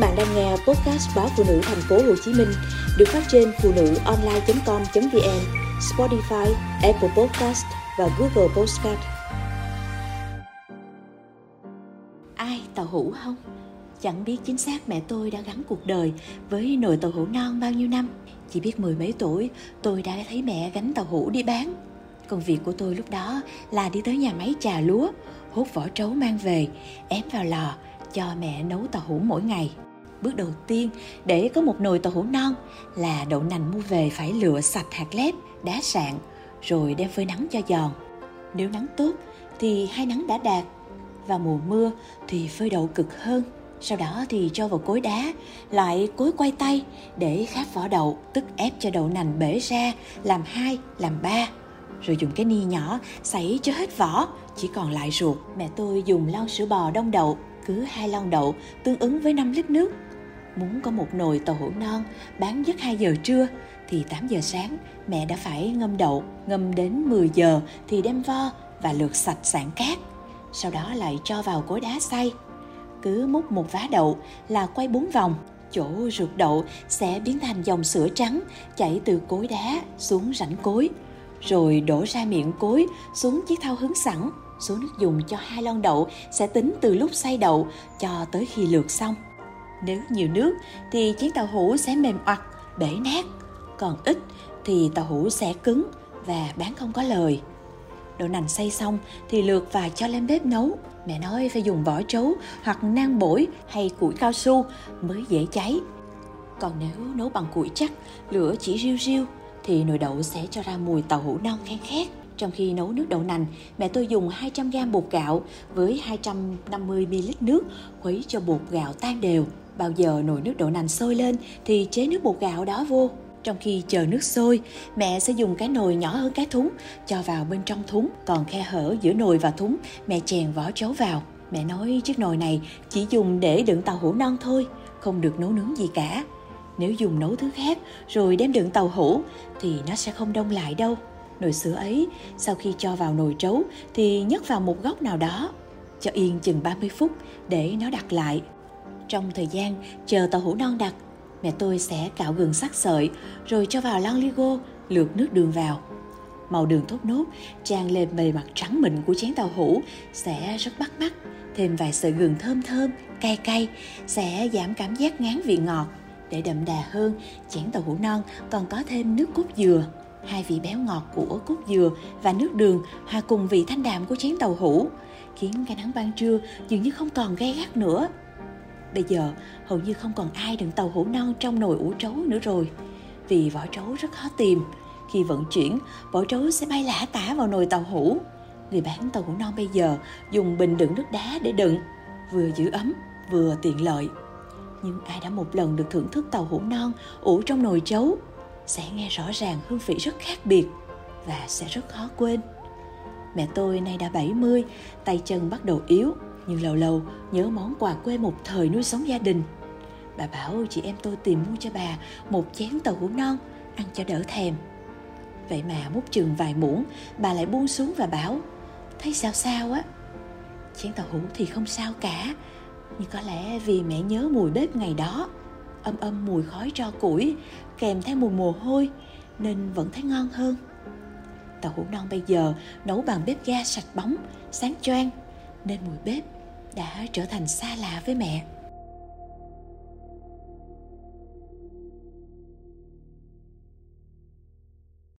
bạn đang nghe podcast báo phụ nữ thành phố Hồ Chí Minh được phát trên phụ nữ online.com.vn, Spotify, Apple Podcast và Google Podcast. Ai tàu hũ không? Chẳng biết chính xác mẹ tôi đã gắn cuộc đời với nồi tàu hũ non bao nhiêu năm. Chỉ biết mười mấy tuổi tôi đã thấy mẹ gánh tàu hũ đi bán. Công việc của tôi lúc đó là đi tới nhà máy trà lúa, hút vỏ trấu mang về, ém vào lò, cho mẹ nấu tàu hũ mỗi ngày. Bước đầu tiên để có một nồi tàu hũ non là đậu nành mua về phải lựa sạch hạt lép, đá sạn, rồi đem phơi nắng cho giòn. Nếu nắng tốt thì hai nắng đã đạt, và mùa mưa thì phơi đậu cực hơn. Sau đó thì cho vào cối đá, lại cối quay tay để khát vỏ đậu, tức ép cho đậu nành bể ra, làm hai, làm ba. Rồi dùng cái ni nhỏ sấy cho hết vỏ, chỉ còn lại ruột. Mẹ tôi dùng lon sữa bò đông đậu, cứ hai lon đậu tương ứng với 5 lít nước. Muốn có một nồi tàu hũ non bán giấc 2 giờ trưa thì 8 giờ sáng mẹ đã phải ngâm đậu, ngâm đến 10 giờ thì đem vo và lượt sạch sạn cát. Sau đó lại cho vào cối đá xay. Cứ múc một vá đậu là quay bốn vòng, chỗ ruột đậu sẽ biến thành dòng sữa trắng chảy từ cối đá xuống rãnh cối, rồi đổ ra miệng cối xuống chiếc thau hứng sẵn. Số nước dùng cho hai lon đậu sẽ tính từ lúc xay đậu cho tới khi lượt xong. Nếu nhiều nước thì chén tàu hũ sẽ mềm oặt, bể nát. Còn ít thì tàu hũ sẽ cứng và bán không có lời. Đậu nành xay xong thì lượt và cho lên bếp nấu. Mẹ nói phải dùng vỏ trấu hoặc nang bổi hay củi cao su mới dễ cháy. Còn nếu nấu bằng củi chắc, lửa chỉ riu riu thì nồi đậu sẽ cho ra mùi tàu hũ non khen khét. Trong khi nấu nước đậu nành, mẹ tôi dùng 200 g bột gạo với 250 ml nước khuấy cho bột gạo tan đều. Bao giờ nồi nước đậu nành sôi lên thì chế nước bột gạo đó vô. Trong khi chờ nước sôi, mẹ sẽ dùng cái nồi nhỏ hơn cái thúng cho vào bên trong thúng, còn khe hở giữa nồi và thúng, mẹ chèn vỏ chấu vào. Mẹ nói chiếc nồi này chỉ dùng để đựng tàu hũ non thôi, không được nấu nướng gì cả. Nếu dùng nấu thứ khác rồi đem đựng tàu hũ thì nó sẽ không đông lại đâu. Nồi sữa ấy, sau khi cho vào nồi trấu thì nhấc vào một góc nào đó, cho yên chừng 30 phút để nó đặt lại. Trong thời gian chờ tàu hũ non đặt, mẹ tôi sẽ cạo gừng sắc sợi rồi cho vào lon ligo lượt nước đường vào. Màu đường thốt nốt tràn lên bề mặt trắng mịn của chén tàu hũ sẽ rất bắt mắt. Thêm vài sợi gừng thơm thơm, cay cay sẽ giảm cảm giác ngán vị ngọt. Để đậm đà hơn, chén tàu hũ non còn có thêm nước cốt dừa. Hai vị béo ngọt của cốt dừa và nước đường hòa cùng vị thanh đạm của chén tàu hũ khiến cái nắng ban trưa dường như không còn gay gắt nữa. Bây giờ hầu như không còn ai đựng tàu hũ non trong nồi ủ trấu nữa rồi vì vỏ trấu rất khó tìm. Khi vận chuyển, vỏ trấu sẽ bay lả tả vào nồi tàu hũ. Người bán tàu hũ non bây giờ dùng bình đựng nước đá để đựng, vừa giữ ấm, vừa tiện lợi. Nhưng ai đã một lần được thưởng thức tàu hũ non ủ trong nồi trấu sẽ nghe rõ ràng hương vị rất khác biệt và sẽ rất khó quên. Mẹ tôi nay đã 70, tay chân bắt đầu yếu, nhưng lâu lâu nhớ món quà quê một thời nuôi sống gia đình. Bà bảo chị em tôi tìm mua cho bà một chén tàu hũ non, ăn cho đỡ thèm. Vậy mà múc chừng vài muỗng, bà lại buông xuống và bảo, thấy sao sao á. Chén tàu hũ thì không sao cả, nhưng có lẽ vì mẹ nhớ mùi bếp ngày đó, âm âm mùi khói tro củi, kèm theo mùi mồ hôi, nên vẫn thấy ngon hơn. Tàu hũ non bây giờ nấu bằng bếp ga sạch bóng, sáng choang, nên mùi bếp đã trở thành xa lạ với mẹ.